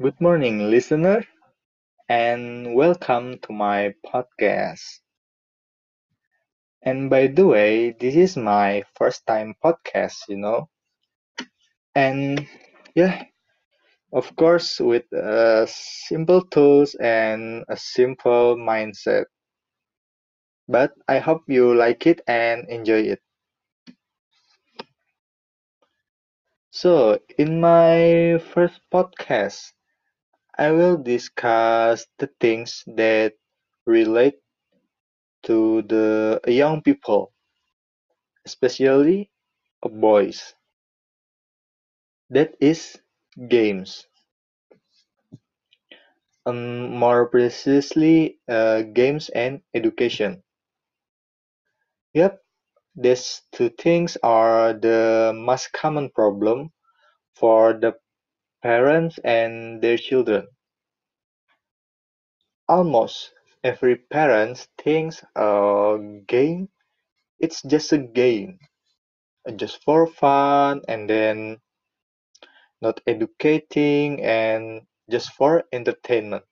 Good morning, listener, and welcome to my podcast. And by the way, this is my first time podcast, you know. And yeah, of course, with uh, simple tools and a simple mindset. But I hope you like it and enjoy it. So, in my first podcast, I will discuss the things that relate to the young people, especially boys. That is games. Um, more precisely, uh, games and education. Yep, these two things are the most common problem for the parents and their children. Almost every parent thinks a game it's just a game, just for fun and then not educating and just for entertainment.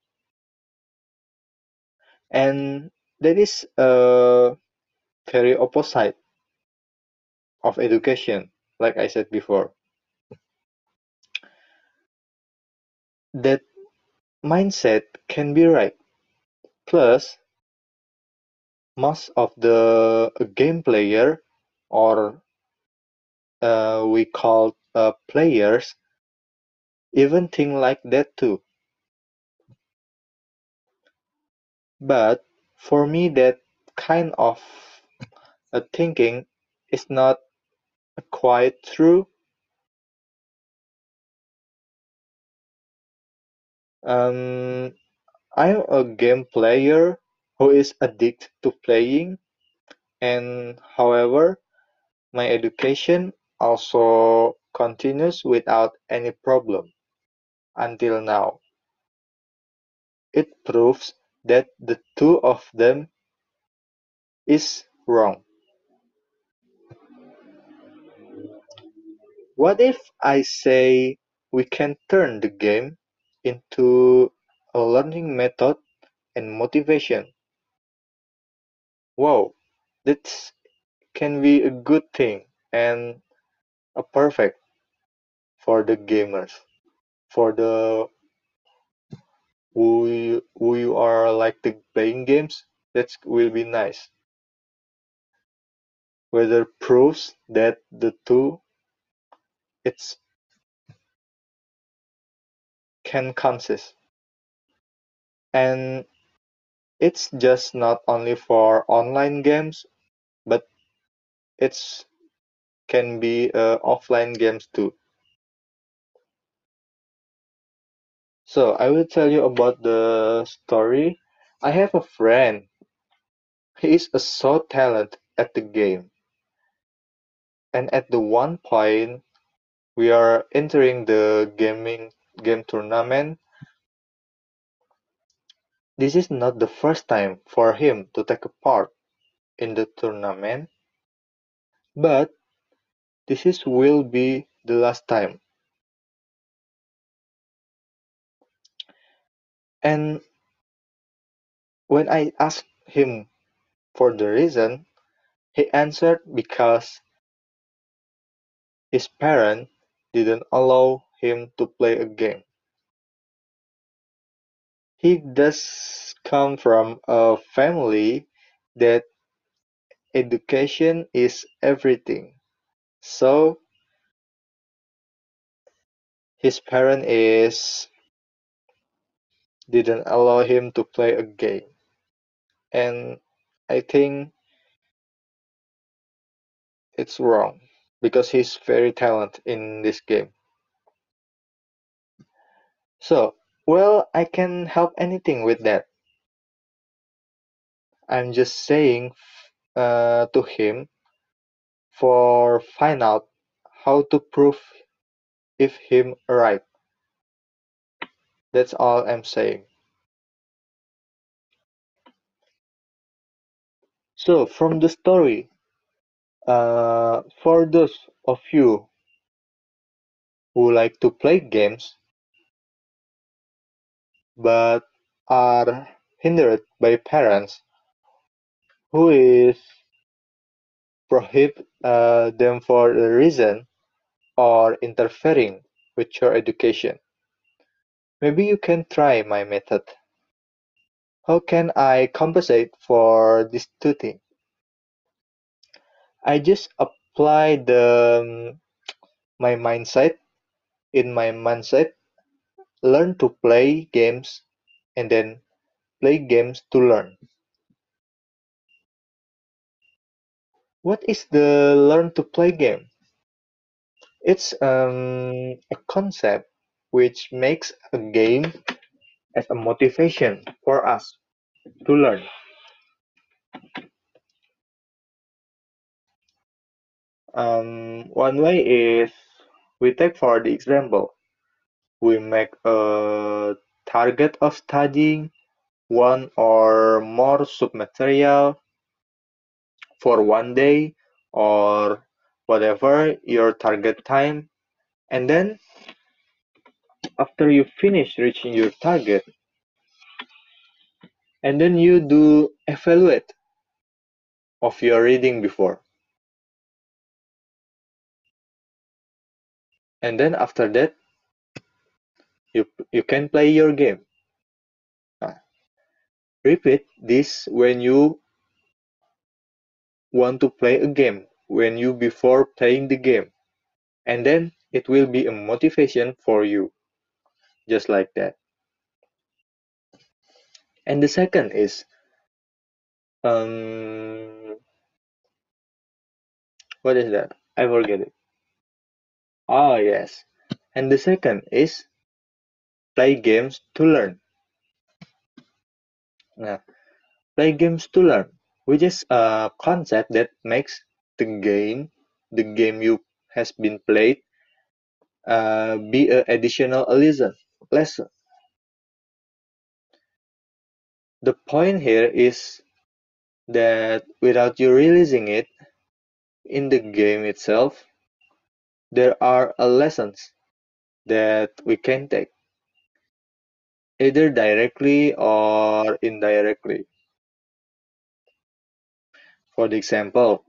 And that is a very opposite of education, like I said before. That mindset can be right. Plus, most of the game player or uh, we call uh, players even think like that too. But for me, that kind of a thinking is not quite true. Um, I'm a game player who is addicted to playing, and however, my education also continues without any problem until now. It proves that the two of them is wrong. What if I say we can turn the game into a learning method and motivation? Wow, that can be a good thing and a perfect for the gamers, for the who you, who you are like the playing games. That will be nice. Whether proves that the two it's can consist. And it's just not only for online games but it's can be uh, offline games too. So i will tell you about the story. I have a friend. He is a so talented at the game. And at the one point we are entering the gaming game tournament. This is not the first time for him to take part in the tournament but this is will be the last time. And when i asked him for the reason he answered because his parents didn't allow him to play a game. He does come from a family that education is everything. So his parent is didn't allow him to play a game. And i think it's wrong because he's very talented in this game so well i can help anything with that i'm just saying uh, to him for find out how to prove if him right. That's all I'm saying. So from the story, uh, for those of you who like to play games, but are hindered by parents who is prohibit uh, them for a reason or interfering with your education. Maybe you can try my method. How can I compensate for these two things? I just apply the um, my mindset in my mindset learn to play games and then play games to learn. What is the learn to play game? It's um, a concept which makes a game as a motivation for us to learn. Um, one way is we take for the example, we make a target of studying one or more submaterial for one day or whatever your target time. And then after you finish reaching your target and then you do evaluate of your reading before. And then after that you you can play your game. Uh, repeat this when you want to play a game when you before playing the game. And then it will be a motivation for you just like that. And the second is um what is that? I forget it. Oh yes. And the second is play games to learn. Now play games to learn which is a concept that makes the game the game you has been played uh, be a additional lesson lesson. The point here is that without you realizing it in the game itself there are lessons that we can take either directly or indirectly. For the example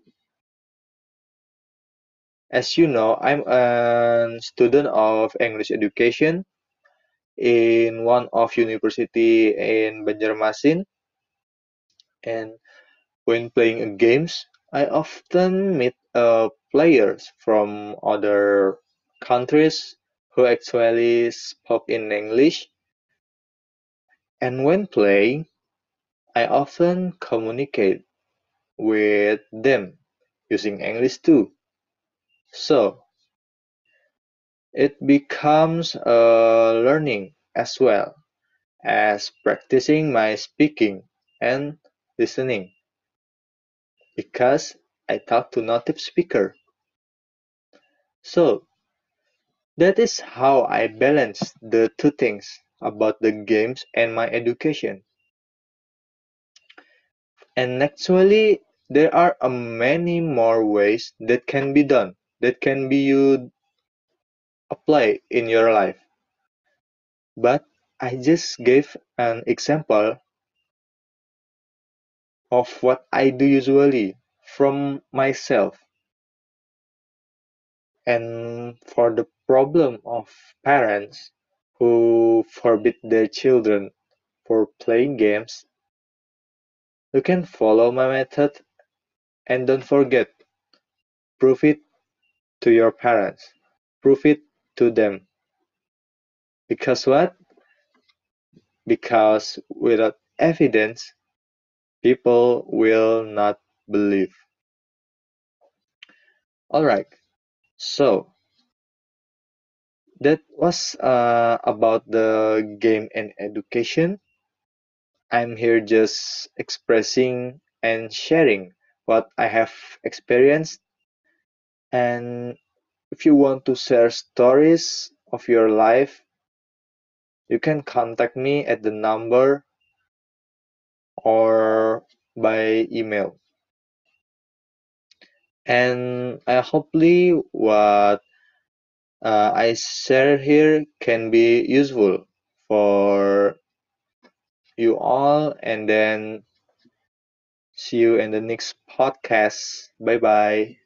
as you know i'm a student of english education in one of university in banjarmasin. And when playing games i often meet uh, players from other countries who actually spoke in english and when playing i often communicate with them using english too so it becomes a learning as well as practicing my speaking and listening because I talk to native speaker. So that is how I balance the two things about the games and my education. And actually there are many more ways that can be done that can be you apply in your life. But I just gave an example of what I do usually from myself. And for the problem of parents who forbid their children for playing games, you can follow my method and don't forget, prove it to your parents, prove it to them. Because what? Because without evidence, people will not believe. Alright, so that was uh, about the game and education. I'm here just expressing and sharing what I have experienced. And if you want to share stories of your life, you can contact me at the number or by email. And I hopefully what Uh, I share here can be useful for you all and then see you in the next podcast. Bye bye.